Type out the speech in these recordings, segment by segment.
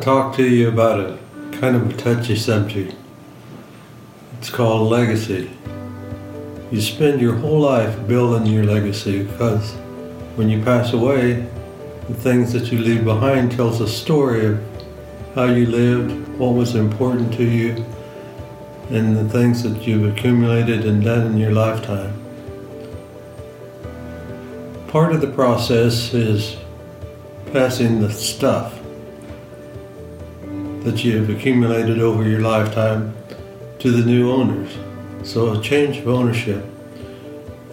Talk to you about a kind of a touchy subject. It's called legacy. You spend your whole life building your legacy because when you pass away, the things that you leave behind tells a story of how you lived, what was important to you, and the things that you've accumulated and done in your lifetime. Part of the process is passing the stuff that you've accumulated over your lifetime to the new owners. So a change of ownership.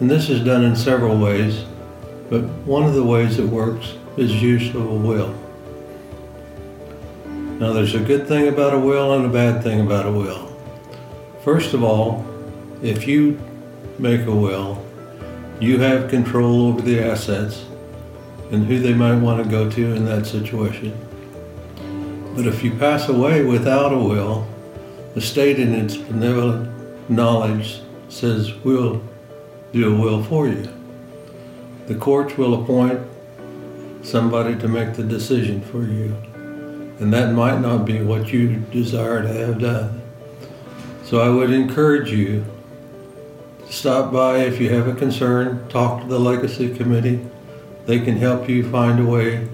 And this is done in several ways, but one of the ways it works is use of a will. Now there's a good thing about a will and a bad thing about a will. First of all, if you make a will, you have control over the assets and who they might want to go to in that situation. But if you pass away without a will, the state in its benevolent knowledge says, we'll do a will for you. The courts will appoint somebody to make the decision for you. And that might not be what you desire to have done. So I would encourage you to stop by if you have a concern, talk to the Legacy Committee. They can help you find a way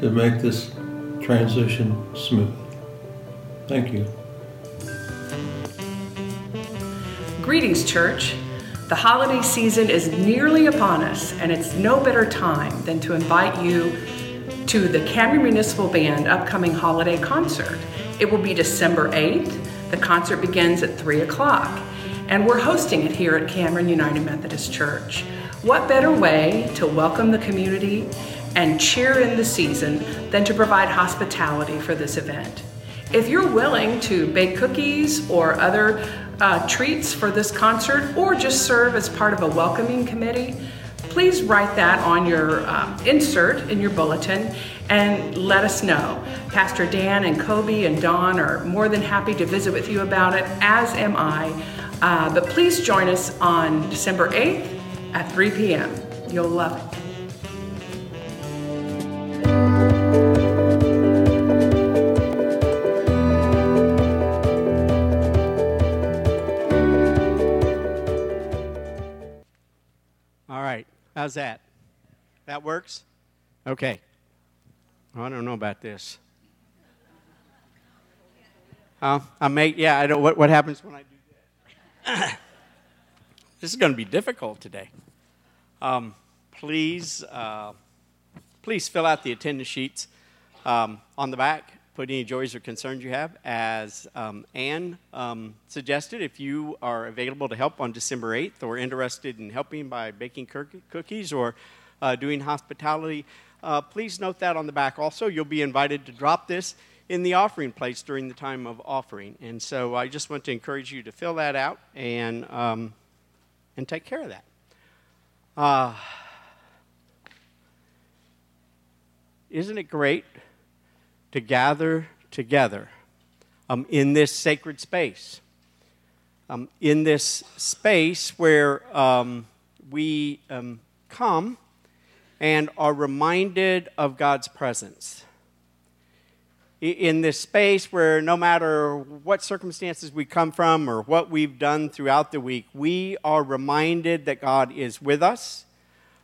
to make this transition smooth. Thank you. Greetings, church. The holiday season is nearly upon us, and it's no better time than to invite you to the Cameron Municipal Band upcoming holiday concert. It will be December 8th. The concert begins at 3 o'clock, and we're hosting it here at Cameron United Methodist Church. What better way to welcome the community and cheer in the season than to provide hospitality for this event? If you're willing to bake cookies or other uh, treats for this concert or just serve as part of a welcoming committee, please write that on your um, insert in your bulletin and let us know. Pastor Dan and Kobe and Don are more than happy to visit with you about it, as am I. Uh, but please join us on December 8th at 3 p.m. You'll love it. How's that? That works? Okay. I don't know about this. I may, yeah, I don't, what, what happens when I do that? this is going to be difficult today. Um, please, uh, please fill out the attendance sheets um, on the back. Put any joys or concerns you have. As um, Anne um, suggested, if you are available to help on December 8th or interested in helping by baking cookies or uh, doing hospitality, uh, please note that on the back. Also, you'll be invited to drop this in the offering place during the time of offering. And so I just want to encourage you to fill that out and, um, and take care of that. Uh, isn't it great to gather together um, in this sacred space? Um, in this space where um, we um, come and are reminded of God's presence. In this space where no matter what circumstances we come from or what we've done throughout the week, we are reminded that God is with us,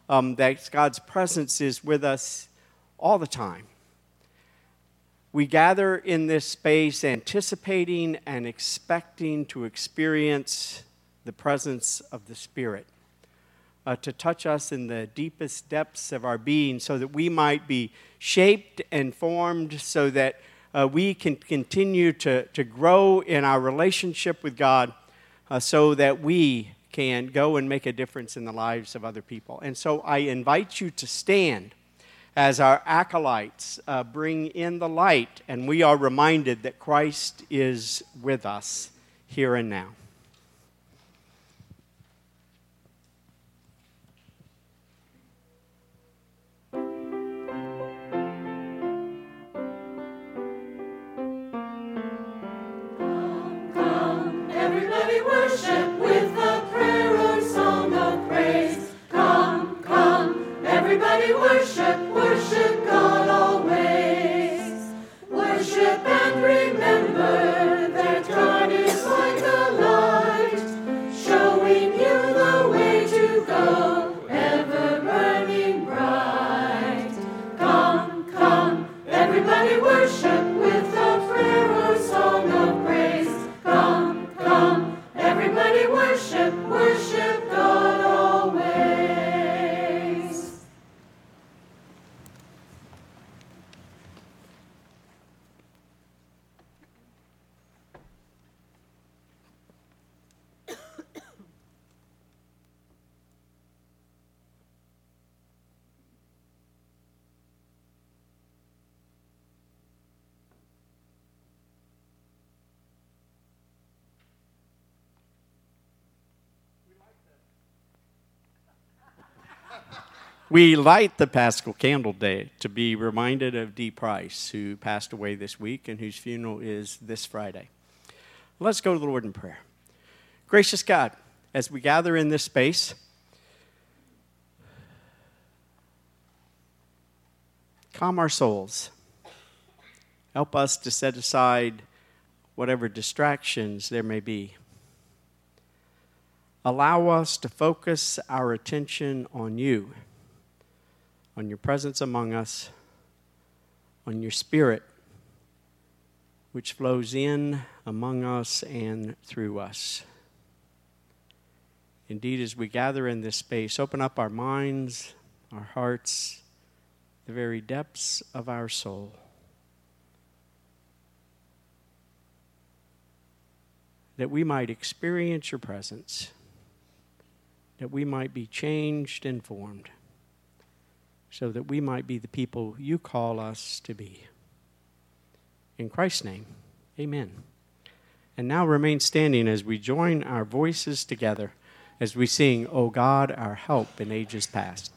um, that God's presence is with us all the time. We gather in this space anticipating and expecting to experience the presence of the Spirit uh, to touch us in the deepest depths of our being so that we might be shaped and formed so that uh, we can continue to, to grow in our relationship with God uh, so that we can go and make a difference in the lives of other people. And so I invite you to stand as our acolytes uh, bring in the light and we are reminded that Christ is with us here and now. We light the Paschal Candle Day to be reminded of Dee Price, who passed away this week and whose funeral is this Friday. Let's go to the Lord in prayer. Gracious God, as we gather in this space, calm our souls. Help us to set aside whatever distractions there may be. Allow us to focus our attention on you, on your presence among us, on your spirit, which flows in among us and through us. Indeed, as we gather in this space, open up our minds, our hearts, the very depths of our soul. That we might experience your presence, that we might be changed and formed, so that we might be the people you call us to be. In Christ's name, amen. And now remain standing as we join our voices together as we sing, O God, our help in ages past.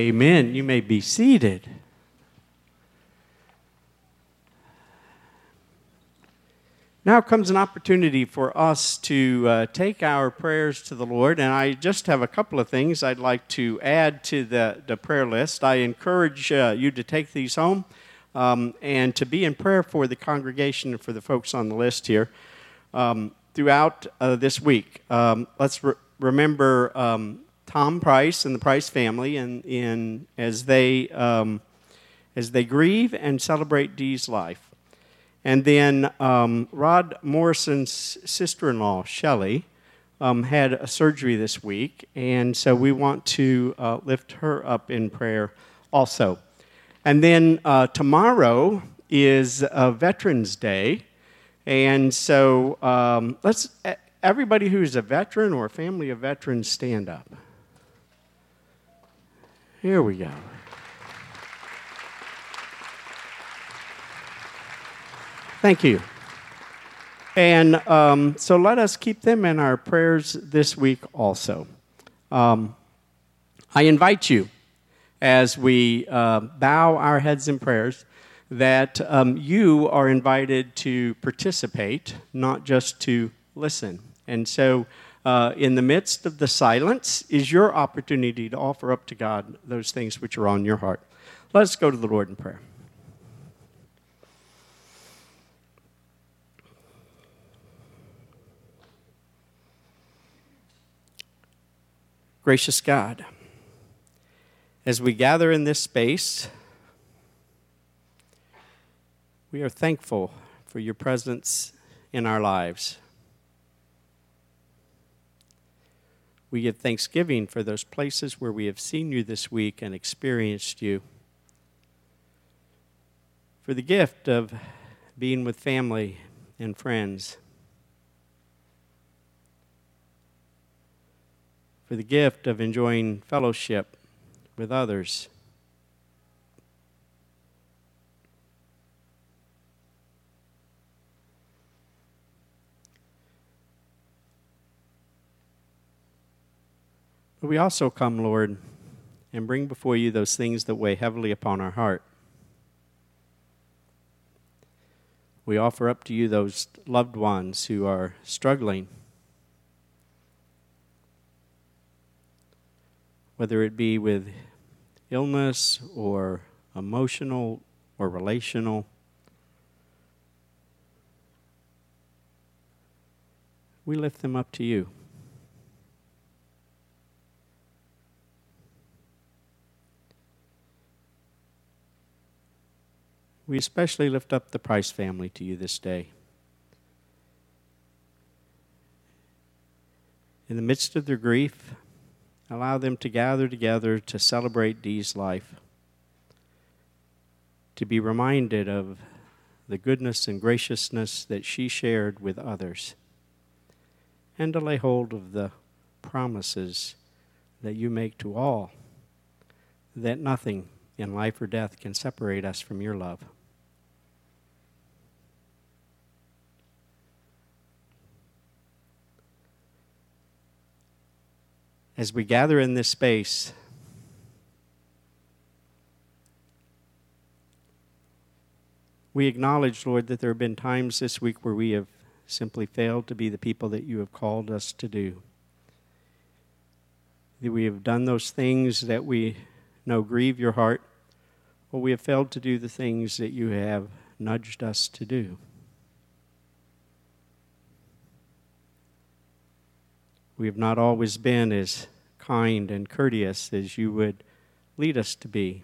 Amen. You may be seated. Now comes an opportunity for us to uh, take our prayers to the Lord, and I just have a couple of things I'd like to add to the, the prayer list. I encourage uh, you to take these home um, and to be in prayer for the congregation and for the folks on the list here um, throughout uh, this week. Um, let's re- remember um, Tom Price and the Price family, and in as they um, as they grieve and celebrate Dee's life. And then um, Rod Morrison's sister-in-law, Shelley, um, had a surgery this week, and so we want to uh, lift her up in prayer also. And then uh, tomorrow is a Veterans Day, and so um, let's everybody who's a veteran or a family of veterans stand up. Here we go. Thank you. And um, so let us keep them in our prayers this week also. Um, I invite you, as we uh, bow our heads in prayers, that um, you are invited to participate, not just to listen. And so uh, in the midst of the silence is your opportunity to offer up to God those things which are on your heart. Let's go to the Lord in prayer. Gracious God, as we gather in this space, we are thankful for your presence in our lives. We give thanksgiving for those places where we have seen you this week and experienced you. For the gift of being with family and friends. For the gift of enjoying fellowship with others. We also come, Lord, and bring before you those things that weigh heavily upon our heart. We offer up to you those loved ones who are struggling, whether it be with illness or emotional or relational. We lift them up to you. We especially lift up the Price family to you this day. In the midst of their grief, allow them to gather together to celebrate Dee's life, to be reminded of the goodness and graciousness that she shared with others, and to lay hold of the promises that you make to all, that nothing in life or death can separate us from your love. As we gather in this space, we acknowledge, Lord, that there have been times this week where we have simply failed to be the people that you have called us to do. That we have done those things that we know grieve your heart, or we have failed to do the things that you have nudged us to do. We have not always been as kind and courteous as you would lead us to be.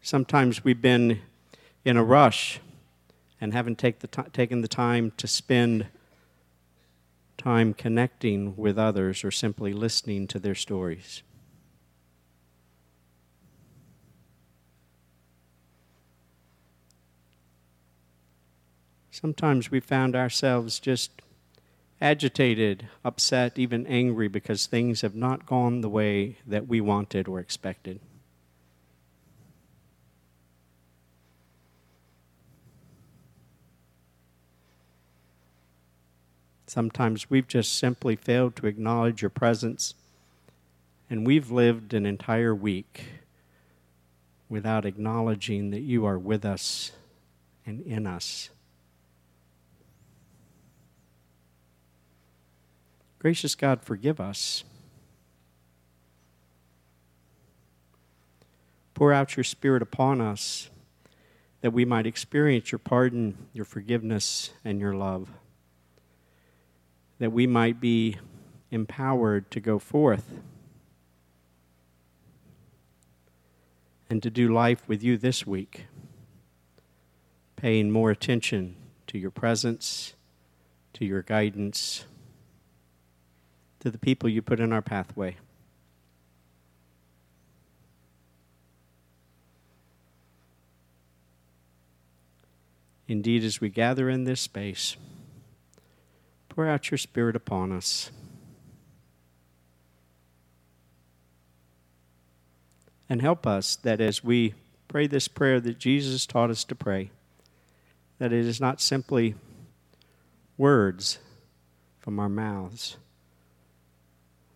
Sometimes we've been in a rush and haven't take the t- taken the time to spend time connecting with others or simply listening to their stories. Sometimes we found ourselves just agitated, upset, even angry because things have not gone the way that we wanted or expected. Sometimes we've just simply failed to acknowledge your presence, and we've lived an entire week without acknowledging that you are with us and in us. Gracious God, forgive us. Pour out your Spirit upon us that we might experience your pardon, your forgiveness, and your love. That we might be empowered to go forth and to do life with you this week, paying more attention to your presence, to your guidance to the people you put in our pathway. Indeed, as we gather in this space, pour out your Spirit upon us. And help us that as we pray this prayer that Jesus taught us to pray, that it is not simply words from our mouths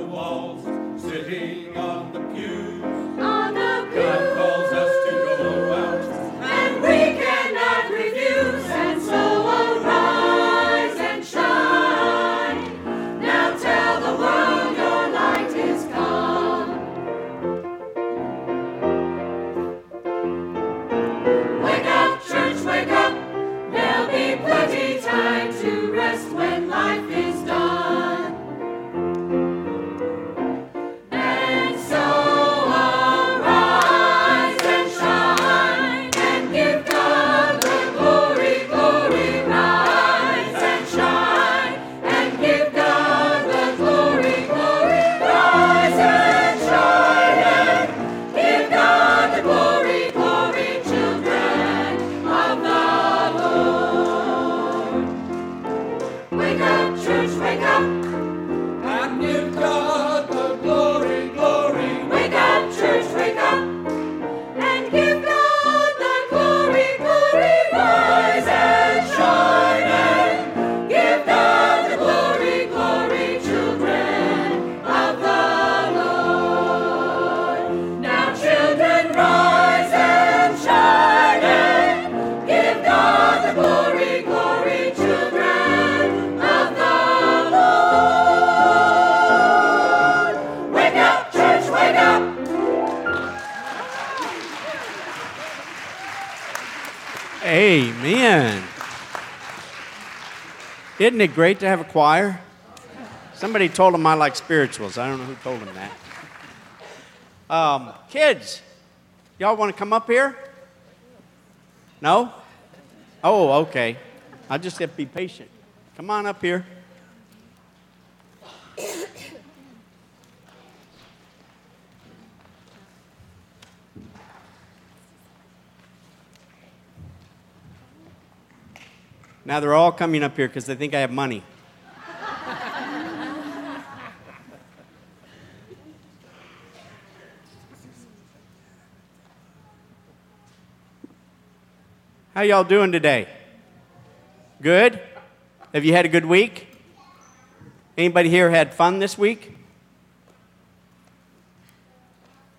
the walls, sitting on the pew. Isn't it great to have a choir? Somebody told them I like spirituals. I don't know who told them that. Um, kids, y'all want to come up here? No? Oh, okay. I'll just have to be patient. Come on up here. Now they're all coming up here because they think I have money. How y'all doing today? Good? Have you had a good week? Anybody here had fun this week?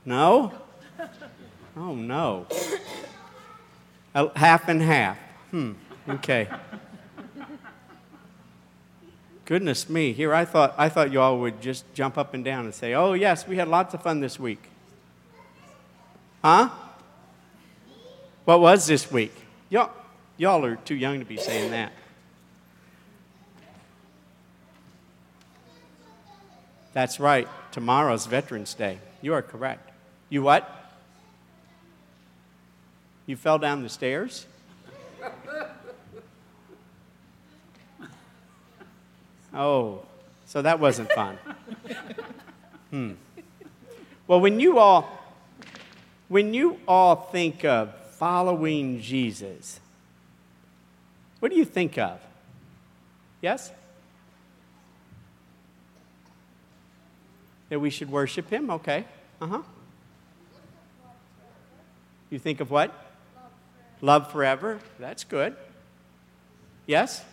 No? Oh, no. Half and half. Hmm, okay. Goodness me, here I thought, I thought you all would just jump up and down and say, oh, yes, we had lots of fun this week. Huh? What was this week? Y'all, y'all are too young to be saying that. That's right. Tomorrow's Veterans Day. You are correct. You what? You fell down the stairs? Oh, so that wasn't fun. Hmm. Well, when you all when you all think of following Jesus, what do you think of? Yes? That we should worship him? Okay. Uh-huh. You think of what? Love forever. That's good. Yes?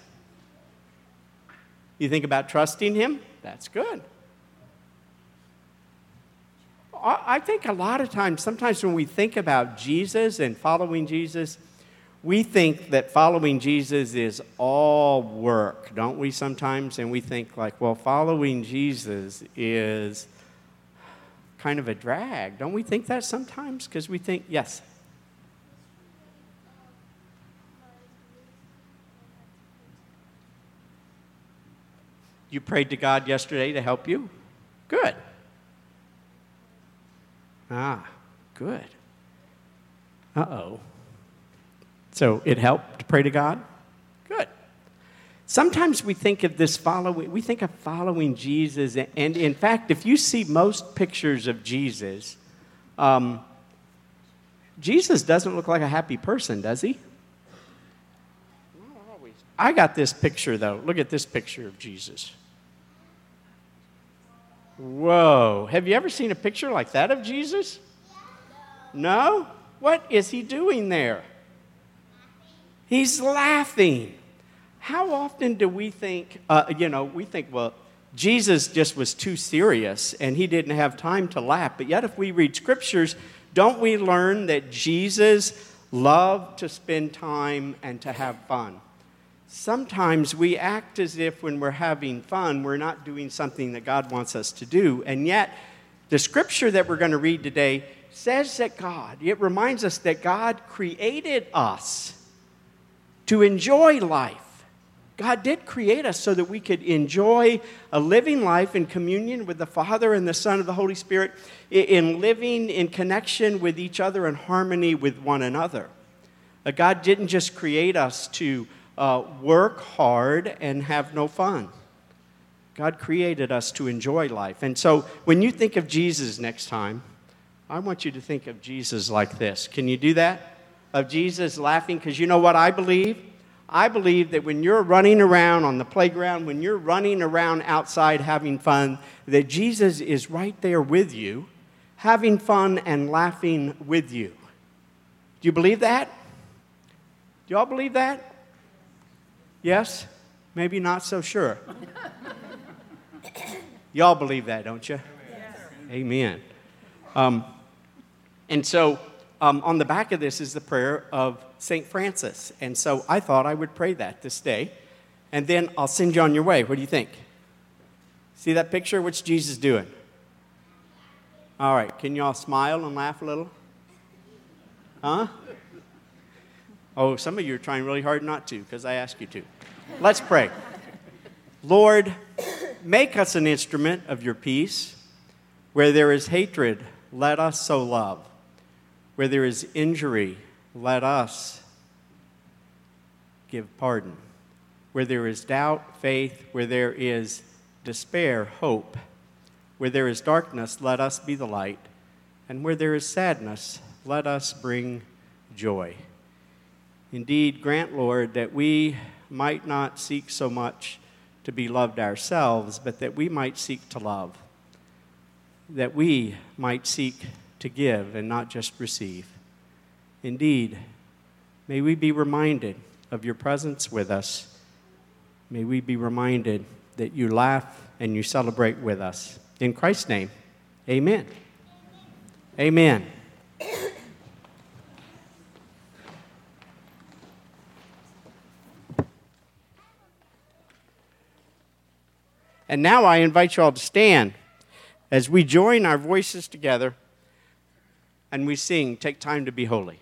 You think about trusting Him? That's good. I think a lot of times, sometimes when we think about Jesus and following Jesus, we think that following Jesus is all work, don't we, sometimes? And we think, like, well, following Jesus is kind of a drag. Don't we think that sometimes? Because we think, yes. You prayed to God yesterday to help you? Good. Ah, good. Uh oh. So it helped to pray to God? Good. Sometimes we think of this following, we think of following Jesus, and in fact, if you see most pictures of Jesus, um, Jesus doesn't look like a happy person, does he? I got this picture though. Look at this picture of Jesus. Whoa. Have you ever seen a picture like that of Jesus? No? What is he doing there? He's laughing. How often do we think, uh, you know, we think, well, Jesus just was too serious and he didn't have time to laugh. But yet, if we read scriptures, don't we learn that Jesus loved to spend time and to have fun? Sometimes we act as if when we're having fun, we're not doing something that God wants us to do. And yet, the scripture that we're going to read today says that God, it reminds us that God created us to enjoy life. God did create us so that we could enjoy a living life in communion with the Father and the Son of the Holy Spirit, in living in connection with each other and harmony with one another. God didn't just create us to uh, work hard and have no fun. God created us to enjoy life. And so when you think of Jesus next time, I want you to think of Jesus like this. Can you do that? Of Jesus laughing? Because you know what I believe? I believe that when you're running around on the playground, when you're running around outside having fun, that Jesus is right there with you, having fun and laughing with you. Do you believe that? Do y'all believe that? Yes? Maybe not so sure. Y'all believe that, don't you? Yes. Amen. Um, and so um, on the back of this is the prayer of St. Francis. And so I thought I would pray that this day. And then I'll send you on your way. What do you think? See that picture? What's Jesus doing? All right. Can you all smile and laugh a little? Huh? Oh, some of you are trying really hard not to because I ask you to. Let's pray. Lord, make us an instrument of your peace. Where there is hatred, let us sow love. Where there is injury, let us give pardon. Where there is doubt, faith. Where there is despair, hope. Where there is darkness, let us be the light. And where there is sadness, let us bring joy. Indeed, grant, Lord, that we might not seek so much to be loved ourselves, but that we might seek to love, that we might seek to give and not just receive. Indeed, may we be reminded of your presence with us may we be reminded that you laugh and you celebrate with us. In Christ's name, amen. Amen. And now I invite you all to stand as we join our voices together and we sing, Take Time to Be Holy.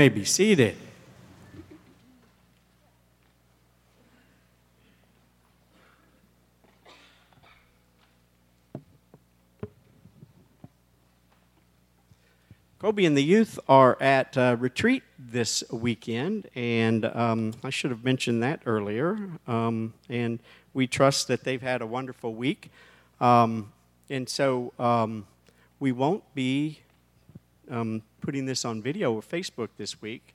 May be seated. Kobe and the youth are at uh, retreat this weekend, and um, I should have mentioned that earlier. Um, and we trust that they've had a wonderful week. Um, and so um, we won't be um, putting this on video or Facebook this week.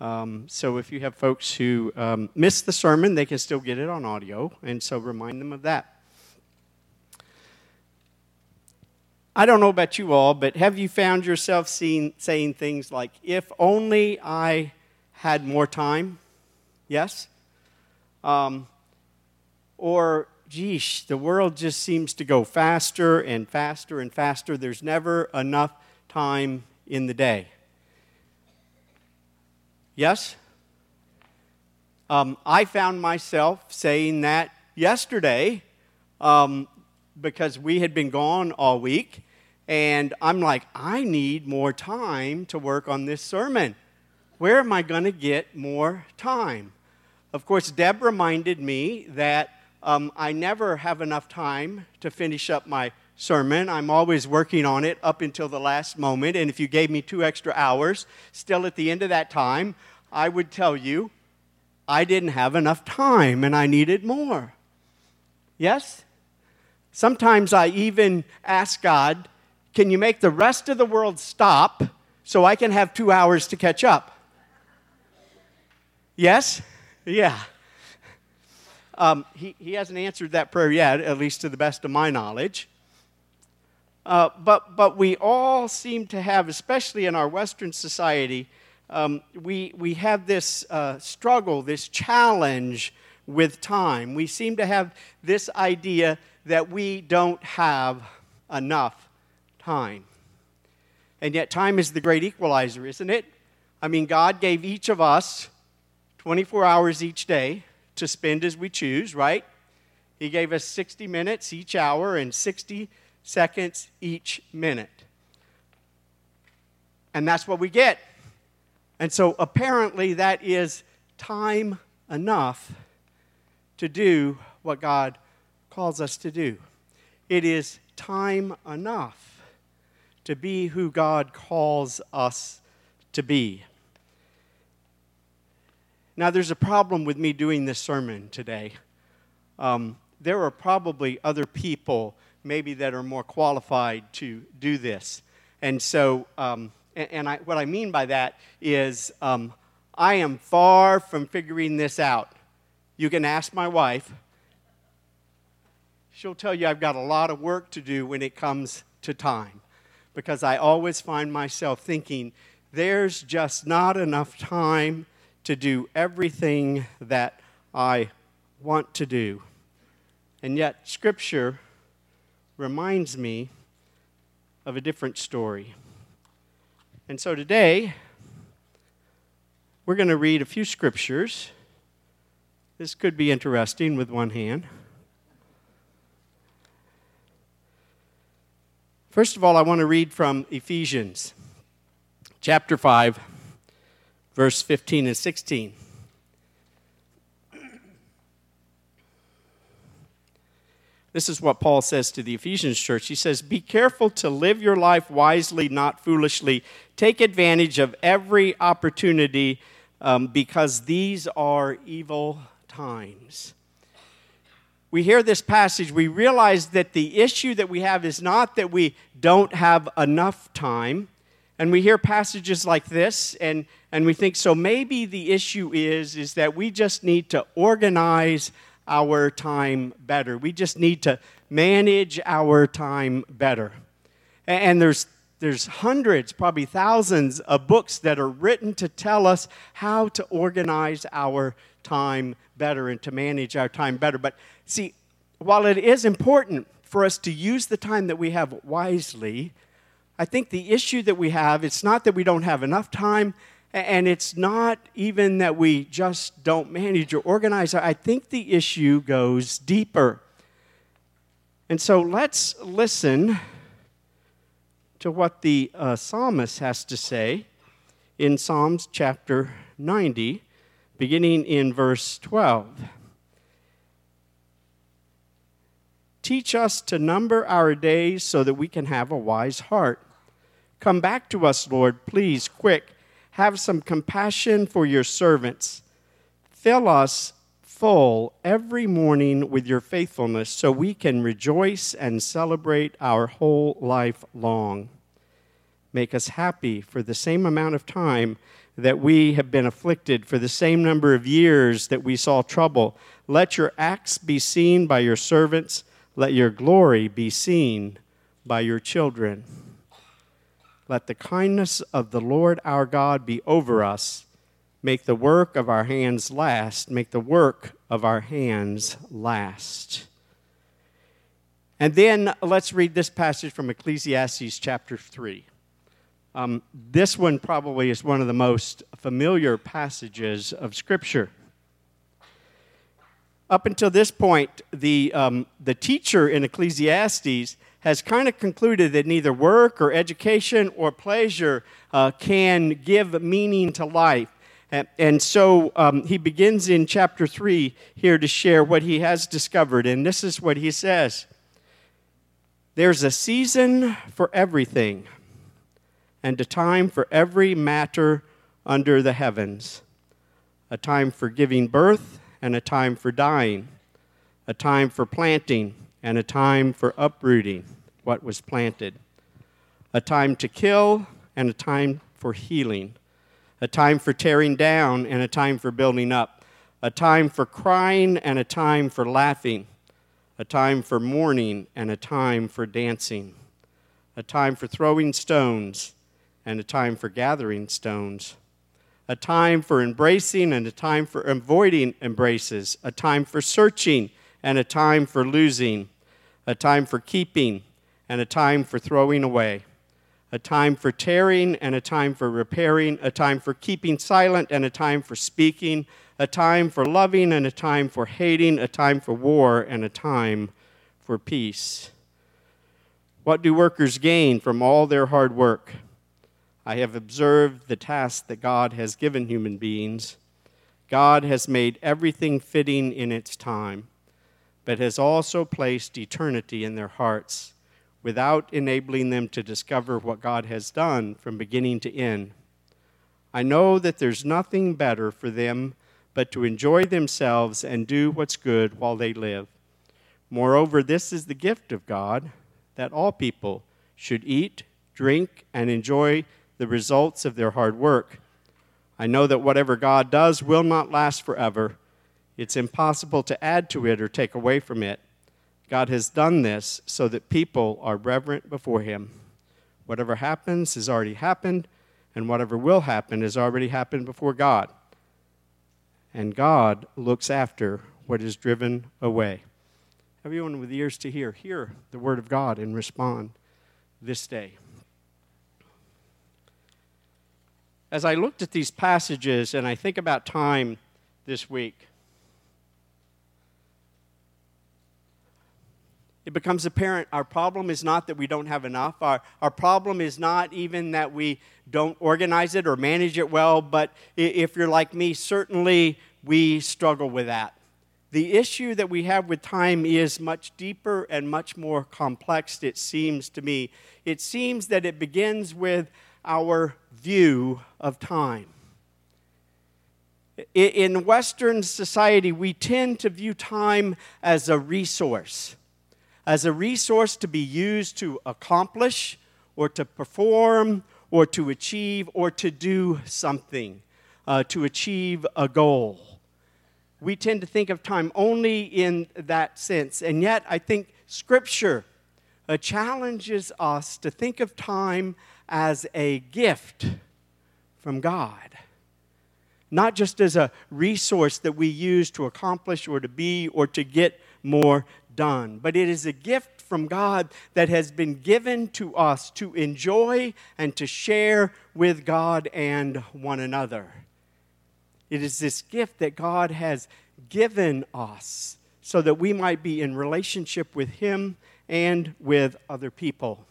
Um, so if you have folks who um, missed the sermon, they can still get it on audio, and so remind them of that. I don't know about you all, but have you found yourself seeing, saying things like, if only I had more time? Yes? Um, or, geesh, the world just seems to go faster and faster and faster. There's never enough time in the day. Yes? Um, I found myself saying that yesterday um, because we had been gone all week. And I'm like, I need more time to work on this sermon. Where am I going to get more time? Of course, Deb reminded me that um, I never have enough time to finish up my sermon. I'm always working on it up until the last moment. And if you gave me two extra hours, still at the end of that time, I would tell you I didn't have enough time and I needed more. Yes? Sometimes I even ask God, can you make the rest of the world stop so I can have two hours to catch up? Yes? Yeah. Um, he, he hasn't answered that prayer yet, at least to the best of my knowledge. Uh, but, but we all seem to have, especially in our Western society, um, we, we have this uh, struggle, this challenge with time. We seem to have this idea that we don't have enough time. And yet, time is the great equalizer, isn't it? I mean, God gave each of us 24 hours each day to spend as we choose, right? He gave us 60 minutes each hour and 60 seconds each minute. And that's what we get. And so apparently, that is time enough to do what God calls us to do. It is time enough to be who God calls us to be. Now, there's a problem with me doing this sermon today. Um, there are probably other people, maybe, that are more qualified to do this. And so, um, and, and I, what I mean by that is, um, I am far from figuring this out. You can ask my wife. She'll tell you I've got a lot of work to do when it comes to time because I always find myself thinking, there's just not enough time to do everything that I want to do. And yet, Scripture reminds me of a different story. And so today, we're going to read a few scriptures. This could be interesting with one hand. First of all, I want to read from Ephesians chapter 5 verse 15 and 16. This is what Paul says to the Ephesians church. He says, Be careful to live your life wisely, not foolishly. Take advantage of every opportunity um, because these are evil times. We hear this passage, we realize that the issue that we have is not that we don't have enough time. And we hear passages like this, and and we think so maybe the issue is is that we just need to organize our time better. We just need to manage our time better. And there's there's hundreds probably thousands of books that are written to tell us how to organize our time better and to manage our time better. But see while it is important for us to use the time that we have wisely i think the issue that we have it's not that we don't have enough time and it's not even that we just don't manage or organize. I think the issue goes deeper. And so let's listen to what the uh, psalmist has to say in Psalms chapter 90, beginning in verse 12. Teach us to number our days so that we can have a wise heart. Come back to us, Lord, please, quick have some compassion for your servants. Fill us full every morning with your faithfulness so we can rejoice and celebrate our whole life long. Make us happy for the same amount of time that we have been afflicted, for the same number of years that we saw trouble. Let your acts be seen by your servants, let your glory be seen by your children. Let the kindness of the Lord our God be over us. Make the work of our hands last. Make the work of our hands last. And then let's read this passage from Ecclesiastes chapter 3. Um, this one probably is one of the most familiar passages of Scripture. Up until this point, the, um, the teacher in Ecclesiastes has kind of concluded that neither work or education or pleasure uh, can give meaning to life. And, so um, he begins in chapter 3 here to share what he has discovered. And this is what he says There's a season for everything, and a time for every matter under the heavens a time for giving birth, and a time for dying, a time for planting and a time for uprooting what was planted, a time to kill and a time for healing, a time for tearing down and a time for building up, a time for crying and a time for laughing, a time for mourning and a time for dancing, a time for throwing stones, and a time for gathering stones, a time for embracing and a time for avoiding embraces, a time for searching and a time for losing, a time for keeping and a time for throwing away, a time for tearing and a time for repairing, a time for keeping silent and a time for speaking, a time for loving and a time for hating, a time for war and a time for peace. What do workers gain from all their hard work? I have observed the task that God has given human beings. God has made everything fitting in its time, but has also placed eternity in their hearts without enabling them to discover what God has done from beginning to end. I know that there's nothing better for them but to enjoy themselves and do what's good while they live. Moreover, this is the gift of God that all people should eat, drink, and enjoy the results of their hard work. I know that whatever God does will not last forever. It's impossible to add to it or take away from it. God has done this so that people are reverent before Him. Whatever happens has already happened, and whatever will happen has already happened before God. And God looks after what is driven away. Everyone with ears to hear, hear the word of God and respond this day. As I looked at these passages and I think about time this week, it becomes apparent our problem is not that we don't have enough. Our, our problem is not even that we don't organize it or manage it well, but if you're like me, certainly we struggle with that the issue that we have with time is much deeper and much more complex, it seems to me. It seems that it begins with our view of time. In Western society, we tend to view time as a resource, as a resource to be used to accomplish or to perform or to achieve or to do something, uh, to achieve a goal we tend to think of time only in that sense. And yet, I think Scripture uh, challenges us to think of time as a gift from God, not just as a resource that we use to accomplish or to be or to get more done, but it is a gift from God that has been given to us to enjoy and to share with God and one another. It is this gift that God has given us so that we might be in relationship with Him and with other people.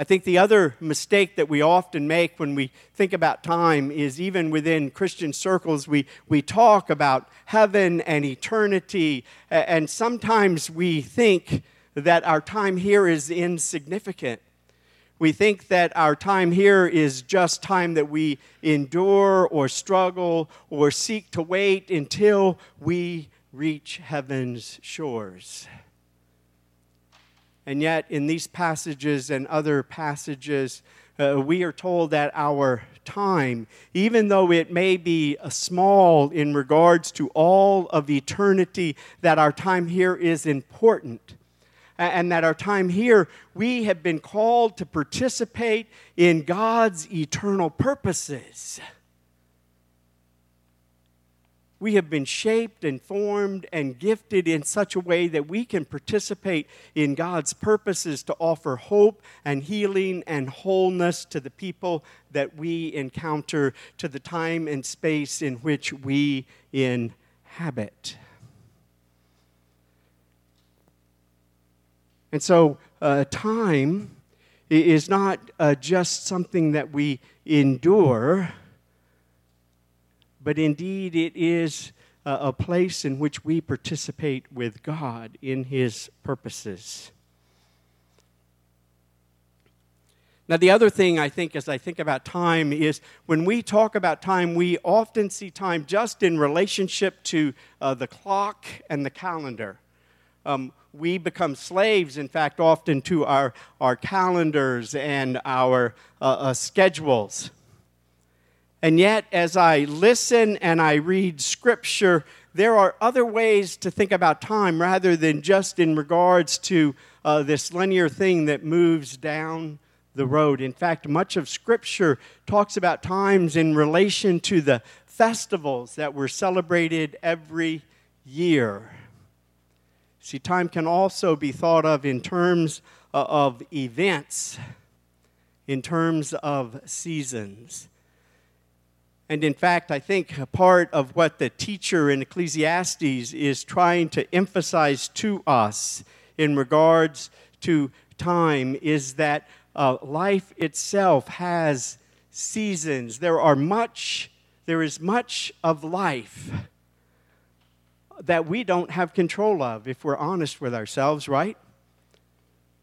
I think the other mistake that we often make when we think about time is even within Christian circles, we, we talk about heaven and eternity, and sometimes we think that our time here is insignificant. We think that our time here is just time that we endure or struggle or seek to wait until we reach heaven's shores. And yet, in these passages and other passages, uh, we are told that our time, even though it may be small in regards to all of eternity, that our time here is important and that our time here, we have been called to participate in God's eternal purposes. We have been shaped and formed and gifted in such a way that we can participate in God's purposes to offer hope and healing and wholeness to the people that we encounter, to the time and space in which we inhabit. And so, uh, time is not uh, just something that we endure, but indeed it is a place in which we participate with God in His purposes. Now, the other thing I think as I think about time is when we talk about time, we often see time just in relationship to uh, the clock and the calendar. Um, we become slaves, in fact, often to our, our calendars and our uh, uh, schedules. And yet, as I listen and I read scripture, there are other ways to think about time rather than just in regards to uh, this linear thing that moves down the road. In fact, much of Scripture talks about times in relation to the festivals that were celebrated every year. See, time can also be thought of in terms uh, of events, in terms of seasons. And in fact, I think a part of what the teacher in Ecclesiastes is trying to emphasize to us in regards to time is that uh, life itself has seasons. There are much, there is much of life that we don't have control of if we're honest with ourselves, right?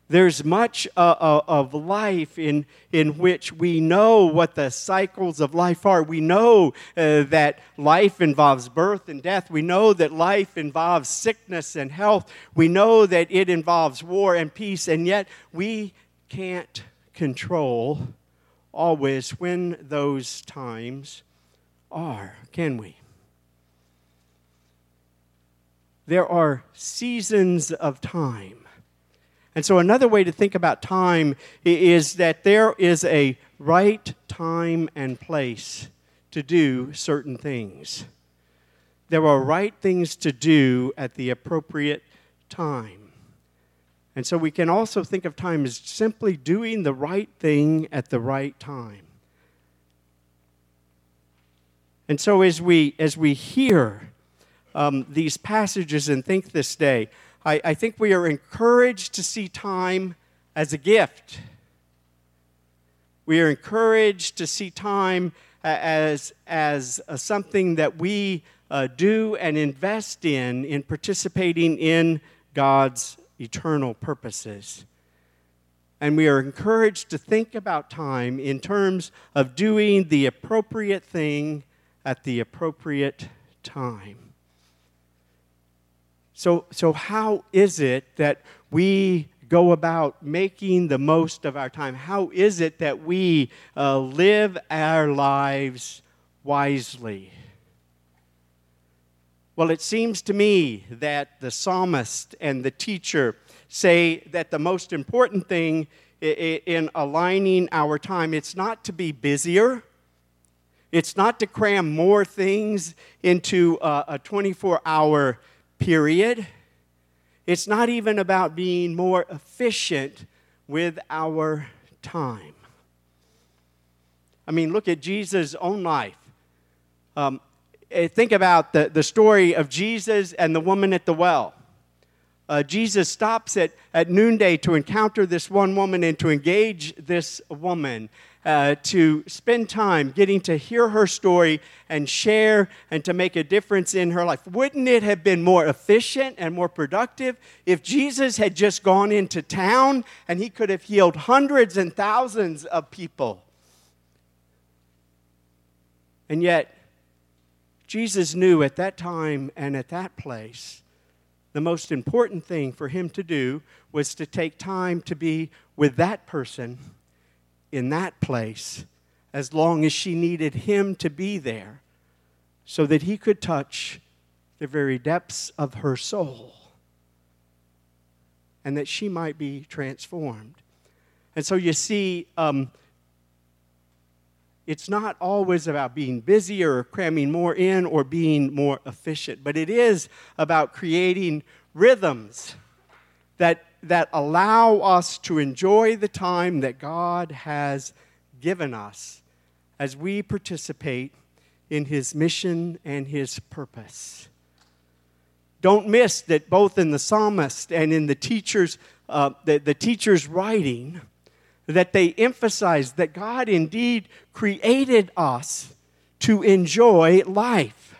There's much uh, uh, of life in, in which we know what the cycles of life are. We know uh, that life involves birth and death. We know that life involves sickness and health. We know that it involves war and peace, and yet we can't control always when those times are, can we? There are seasons of time and so, another way to think about time is that there is a right time and place to do certain things. There are right things to do at the appropriate time. And so, we can also think of time as simply doing the right thing at the right time. And so, as we, as we hear um, these passages and think this day, I, I think we are encouraged to see time as a gift. We are encouraged to see time as, as something that we uh, do and invest in, in participating in God's eternal purposes. And we are encouraged to think about time in terms of doing the appropriate thing at the appropriate time. So, so how is it that we go about making the most of our time? How is it that we uh, live our lives wisely? Well, it seems to me that the psalmist and the teacher say that the most important thing in aligning our time it's not to be busier it's not to cram more things into a 24 hour period. It's not even about being more efficient with our time. I mean, look at Jesus' own life. Um, eh, think about the, the story of Jesus and the woman at the well. Uh, Jesus stops at, at noonday to encounter this one woman and to engage this woman uh, to spend time getting to hear her story and share and to make a difference in her life. Wouldn't it have been more efficient and more productive if Jesus had just gone into town and he could have healed hundreds and thousands of people? And yet, Jesus knew at that time and at that place the most important thing for him to do was to take time to be with that person in that place as long as she needed him to be there so that he could touch the very depths of her soul and that she might be transformed. And so you see, um, it's not always about being busy or cramming more in or being more efficient, but it is about creating rhythms that that allow us to enjoy the time that God has given us as we participate in His mission and His purpose. Don't miss that both in the psalmist and in the teacher's, uh, the, the teacher's writing, that they emphasize that God indeed created us to enjoy life.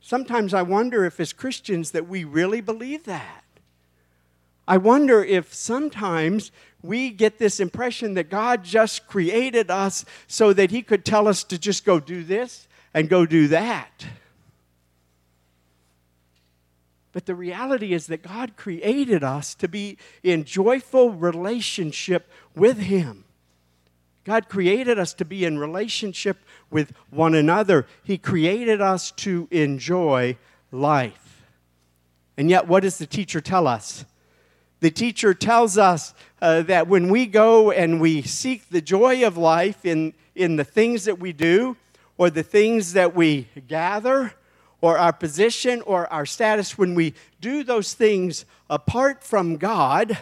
Sometimes I wonder if, as Christians, that we really believe that. I wonder if sometimes we get this impression that God just created us so that He could tell us to just go do this and go do that. But the reality is that God created us to be in joyful relationship with Him. God created us to be in relationship with one another. He created us to enjoy life. And yet, what does the teacher tell us? The teacher tells us uh, that when we go and we seek the joy of life in, in the things that we do, or the things that we gather, or our position, or our status, when we do those things apart from God,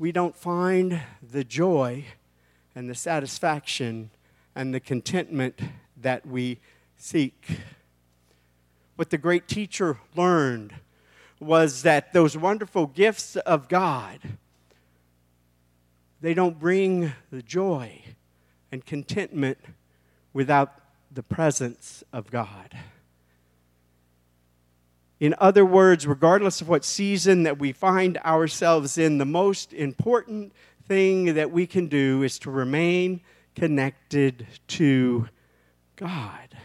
we don't find the joy and the satisfaction and the contentment that we seek. What the great teacher learned was that those wonderful gifts of God they don't bring the joy and contentment without the presence of God. In other words, regardless of what season that we find ourselves in, the most important thing that we can do is to remain connected to God.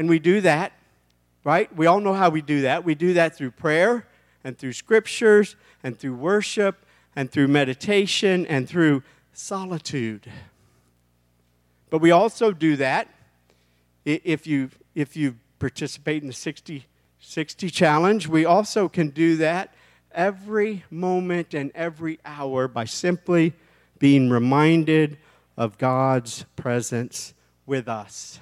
And we do that, right? We all know how we do that. We do that through prayer and through scriptures and through worship and through meditation and through solitude. But we also do that if you, if you participate in the 60, 60 challenge, we also can do that every moment and every hour by simply being reminded of God's presence with us.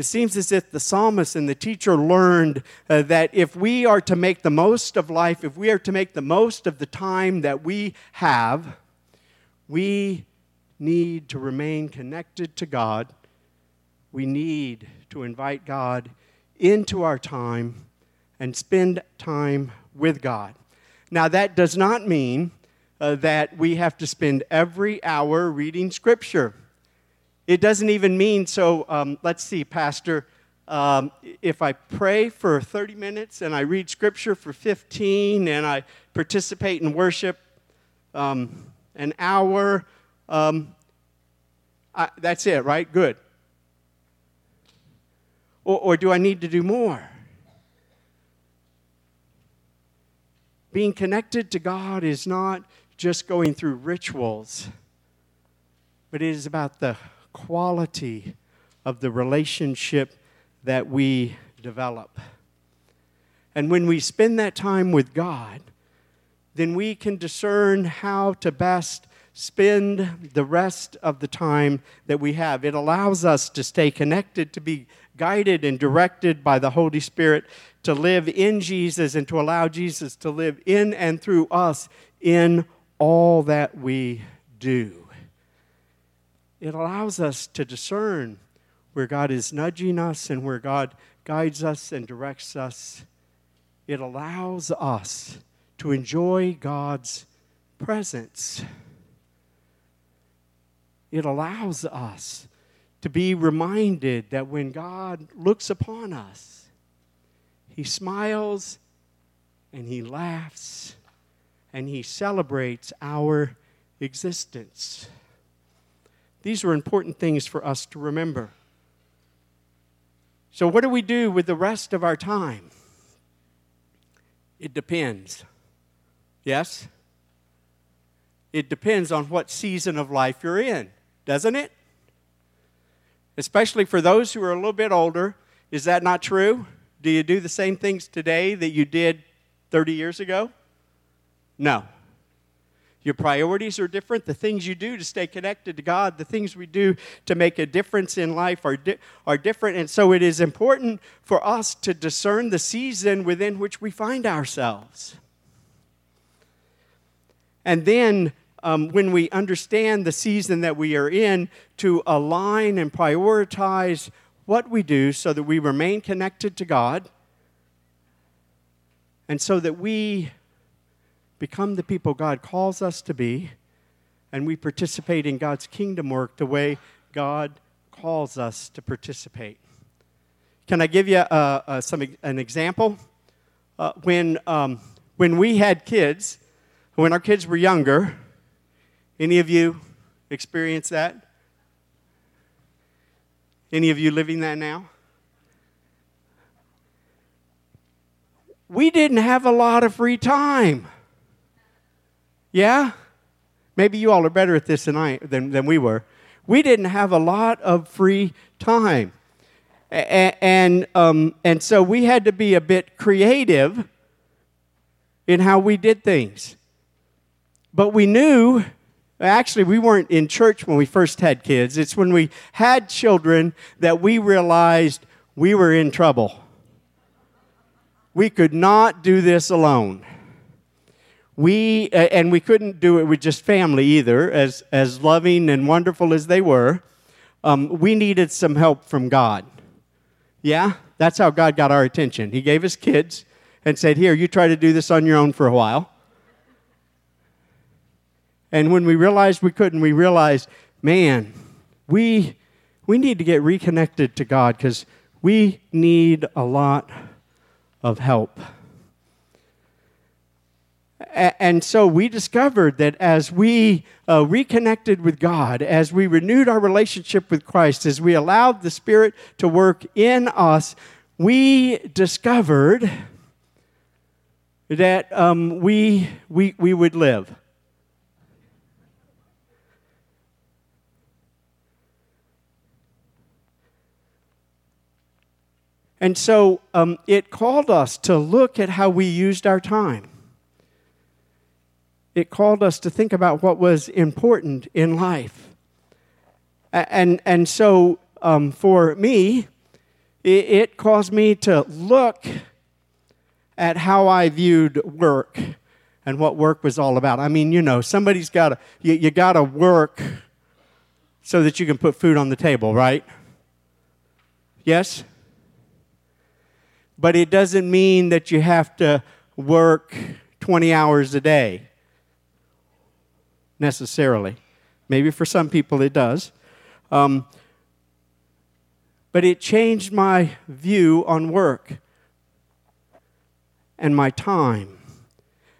It seems as if the psalmist and the teacher learned uh, that if we are to make the most of life, if we are to make the most of the time that we have, we need to remain connected to God we need to invite God into our time and spend time with God. Now, that does not mean uh, that we have to spend every hour reading Scripture. It doesn't even mean, so um, let's see, Pastor, um, if I pray for 30 minutes and I read Scripture for 15 and I participate in worship um, an hour, um, I, that's it, right? Good. Or, or do I need to do more? Being connected to God is not just going through rituals, but it is about the quality of the relationship that we develop. And when we spend that time with God, then we can discern how to best spend the rest of the time that we have. It allows us to stay connected, to be guided and directed by the Holy Spirit to live in Jesus and to allow Jesus to live in and through us in all that we do. It allows us to discern where God is nudging us and where God guides us and directs us. It allows us to enjoy God's presence it allows us to be reminded that when God looks upon us, He smiles and He laughs and He celebrates our existence. These are important things for us to remember. So, what do we do with the rest of our time? It depends. Yes? It depends on what season of life you're in doesn't it? Especially for those who are a little bit older. Is that not true? Do you do the same things today that you did 30 years ago? No. Your priorities are different. The things you do to stay connected to God, the things we do to make a difference in life are, di- are different. And so it is important for us to discern the season within which we find ourselves. And then um, when we understand the season that we are in, to align and prioritize what we do so that we remain connected to God and so that we become the people God calls us to be and we participate in God's kingdom work the way God calls us to participate. Can I give you uh, uh, some, an example? Uh, when, um, when we had kids, when our kids were younger, any of you experience that? Any of you living that now? we didn't have a lot of free time. Yeah? Maybe you all are better at this than, I, than, than we were. We didn't have a lot of free time. And, and, um, and so we had to be a bit creative in how we did things. But we knew, actually, we weren't in church when we first had kids. It's when we had children that we realized we were in trouble. We could not do this alone. We, and we couldn't do it with just family either, as, as loving and wonderful as they were. Um, we needed some help from God. Yeah, that's how God got our attention. He gave us kids and said, Here, you try to do this on your own for a while. And when we realized we couldn't, we realized, man, we, we need to get reconnected to God because we need a lot of help. And so we discovered that as we uh, reconnected with God, as we renewed our relationship with Christ, as we allowed the Spirit to work in us, we discovered that um, we, we, we would live. And so um, it called us to look at how we used our time. It called us to think about what was important in life. And, and so um, for me, it, it caused me to look at how I viewed work and what work was all about. I mean, you know, somebody's got to, you, you got to work so that you can put food on the table, right? Yes? But it doesn't mean that you have to work 20 hours a day necessarily. Maybe for some people it does. Um, but it changed my view on work and my time.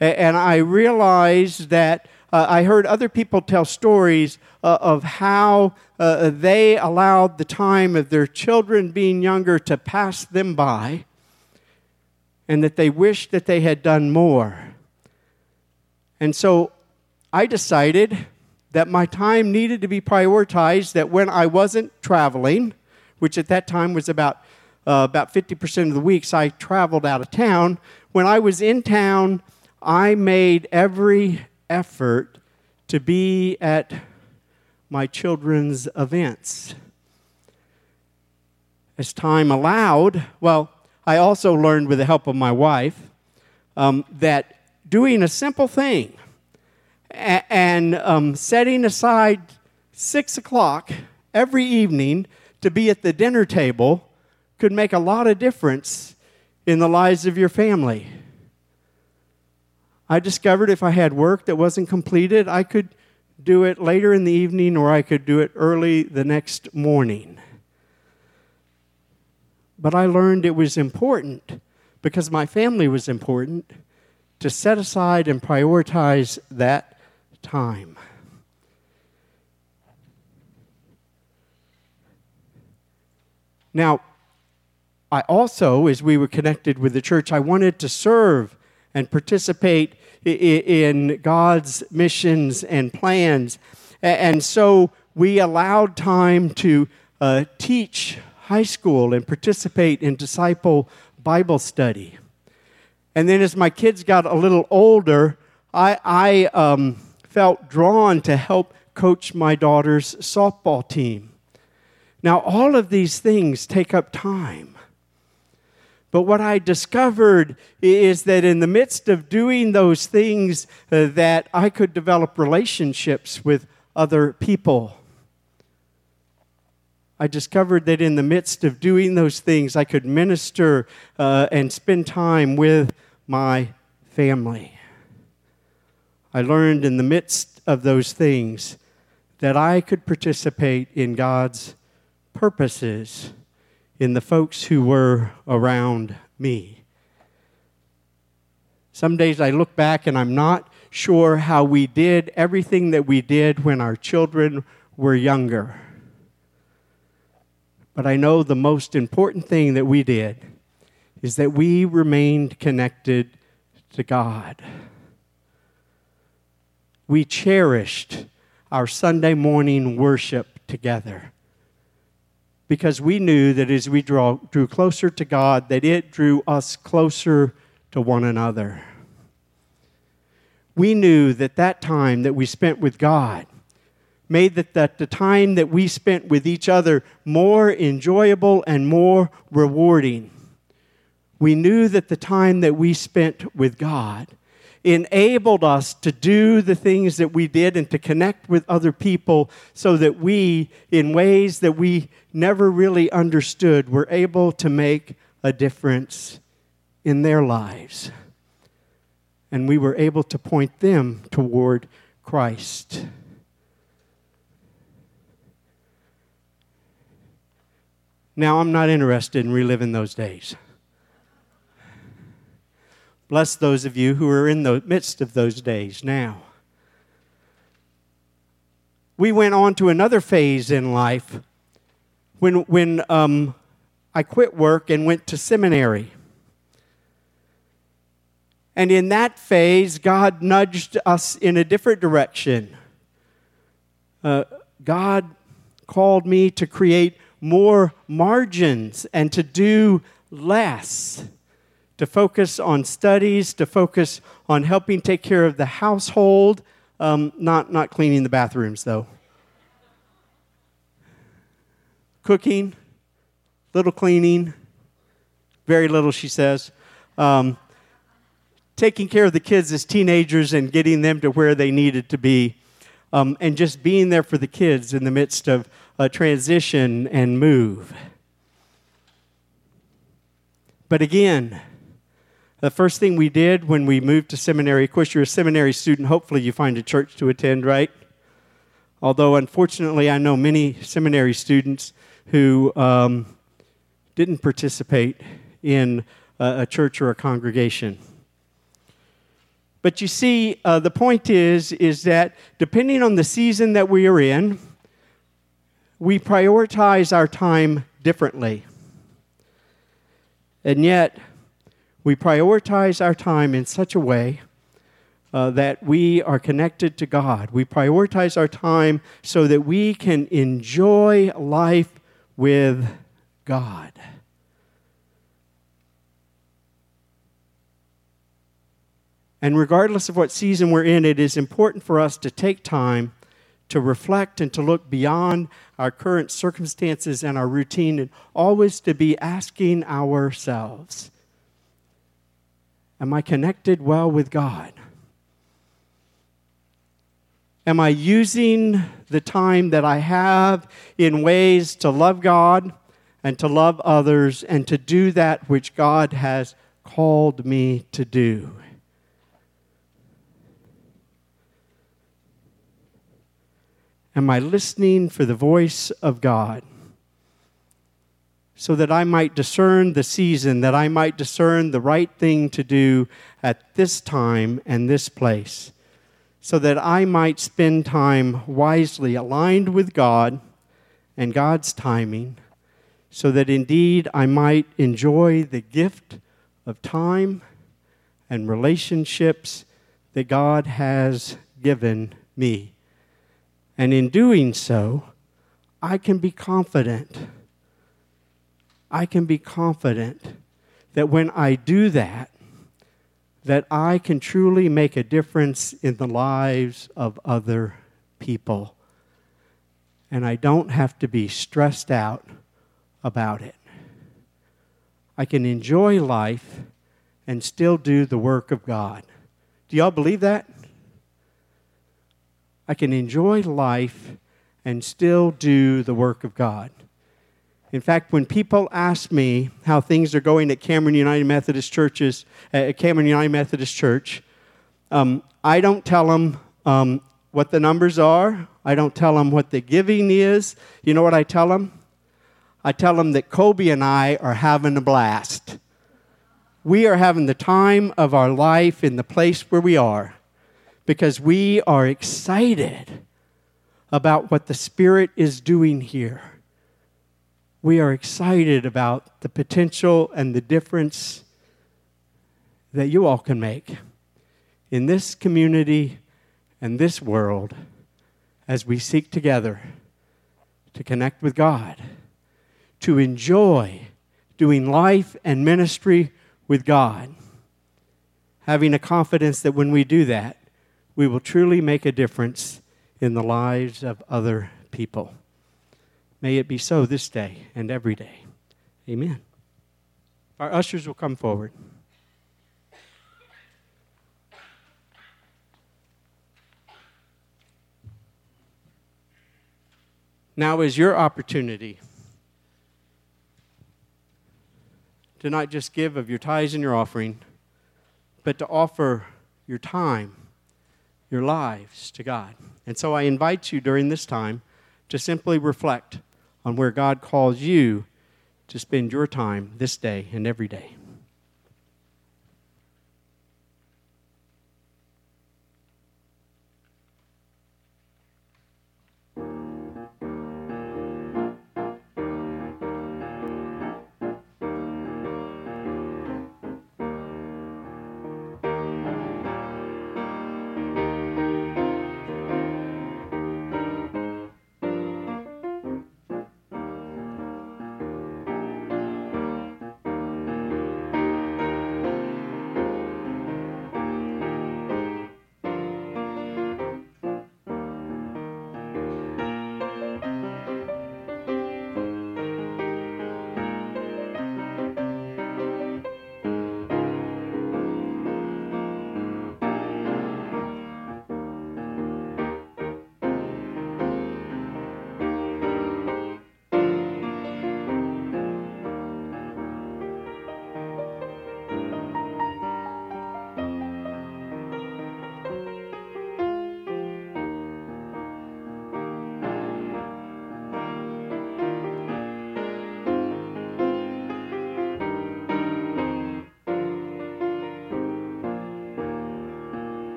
And I realized that uh, I heard other people tell stories uh, of how uh, they allowed the time of their children being younger to pass them by and that they wished that they had done more. And so I decided that my time needed to be prioritized, that when I wasn't traveling, which at that time was about, uh, about 50% of the weeks I traveled out of town, when I was in town, I made every effort to be at my children's events. As time allowed, well, I also learned with the help of my wife um, that doing a simple thing and um, setting aside six o'clock every evening to be at the dinner table could make a lot of difference in the lives of your family. I discovered if I had work that wasn't completed, I could do it later in the evening or I could do it early the next morning. But I learned it was important because my family was important to set aside and prioritize that time. Now, I also, as we were connected with the church, I wanted to serve and participate in God's missions and plans. And so we allowed time to uh, teach high school and participate in disciple Bible study. And then as my kids got a little older, I, I um, felt drawn to help coach my daughter's softball team. Now, all of these things take up time. But what I discovered is that in the midst of doing those things, uh, that I could develop relationships with other people. I discovered that in the midst of doing those things, I could minister uh, and spend time with my family. I learned in the midst of those things that I could participate in God's purposes in the folks who were around me. Some days I look back and I'm not sure how we did everything that we did when our children were younger. But I know the most important thing that we did is that we remained connected to God. We cherished our Sunday morning worship together because we knew that as we draw, drew closer to God, that it drew us closer to one another. We knew that that time that we spent with God made that, that the time that we spent with each other more enjoyable and more rewarding. We knew that the time that we spent with God enabled us to do the things that we did and to connect with other people so that we, in ways that we never really understood, were able to make a difference in their lives. And we were able to point them toward Christ. Now, I'm not interested in reliving those days. Bless those of you who are in the midst of those days now. We went on to another phase in life when, when um, I quit work and went to seminary. And in that phase, God nudged us in a different direction. Uh, God called me to create more margins and to do less, to focus on studies, to focus on helping take care of the household, um, not, not cleaning the bathrooms though. Cooking, little cleaning, very little, she says. Um, taking care of the kids as teenagers and getting them to where they needed to be, um, and just being there for the kids in the midst of a transition and move. But again, the first thing we did when we moved to seminary, of course, you're a seminary student, hopefully, you find a church to attend, right? Although, unfortunately, I know many seminary students who um, didn't participate in a, a, church or a congregation. But you see, uh, the point is, is that depending on the season that we are in, we prioritize our time differently. And yet, we prioritize our time in such a way uh, that we are connected to God. We prioritize our time so that we can enjoy life with God. And regardless of what season we're in, it is important for us to take time to reflect and to look beyond our current circumstances and our routine, and always to be asking ourselves Am I connected well with God? Am I using the time that I have in ways to love God and to love others and to do that which God has called me to do? Am I listening for the voice of God? So that I might discern the season, that I might discern the right thing to do at this time and this place, so that I might spend time wisely aligned with God and God's timing, so that indeed I might enjoy the gift of time and relationships that God has given me. And in doing so, I can be confident. I can be confident that when I do that, that I can truly make a difference in the lives of other people. And I don't have to be stressed out about it. I can enjoy life and still do the work of God. Do y'all believe that? I can enjoy life and still do the work of God. In fact, when people ask me how things are going at Cameron United Methodist Churches, at Cameron United Methodist Church, um, I don't tell them um, what the numbers are. I don't tell them what the giving is. You know what I tell them? I tell them that Kobe and I are having a blast. We are having the time of our life in the place where we are because we are excited about what the Spirit is doing here. We are excited about the potential and the difference that you all can make in this community and this world as we seek together to connect with God, to enjoy doing life and ministry with God, having a confidence that when we do that, we will truly make a difference in the lives of other people. May it be so this day and every day. Amen. Our ushers will come forward. Now is your opportunity to not just give of your tithes and your offering, but to offer your time, your lives to God. And so I invite you during this time to simply reflect on where God calls you to spend your time this day and every day.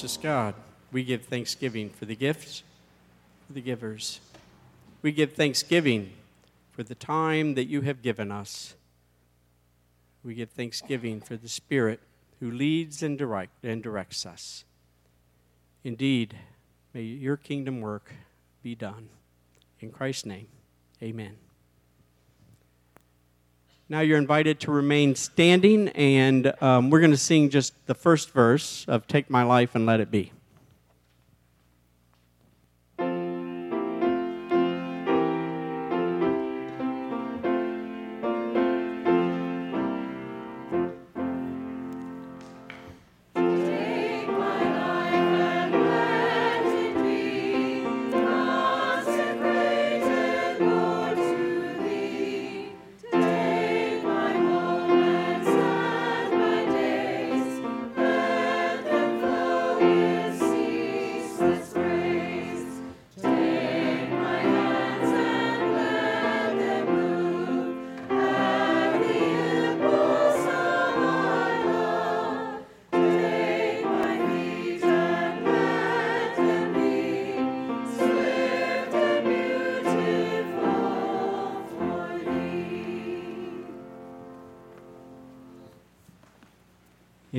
Gracious God, we give thanksgiving for the gifts, for the givers. We give thanksgiving for the time that you have given us. We give thanksgiving for the Spirit who leads and, direct, and directs us. Indeed, may your kingdom work be done. In Christ's name, amen. Now you're invited to remain standing, and um, we're going to sing just the first verse of Take My Life and Let It Be.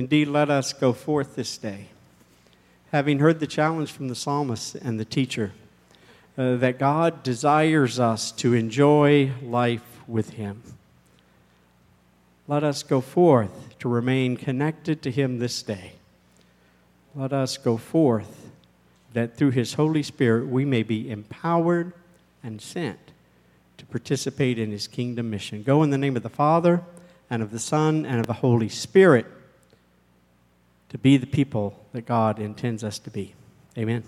Indeed, let us go forth this day, having heard the challenge from the psalmist and the teacher uh, that God desires us to enjoy life with Him. Let us go forth to remain connected to Him this day. Let us go forth that through His Holy Spirit we may be empowered and sent to participate in His kingdom mission. Go in the name of the Father, and of the Son, and of the Holy Spirit to be the people that God intends us to be. Amen.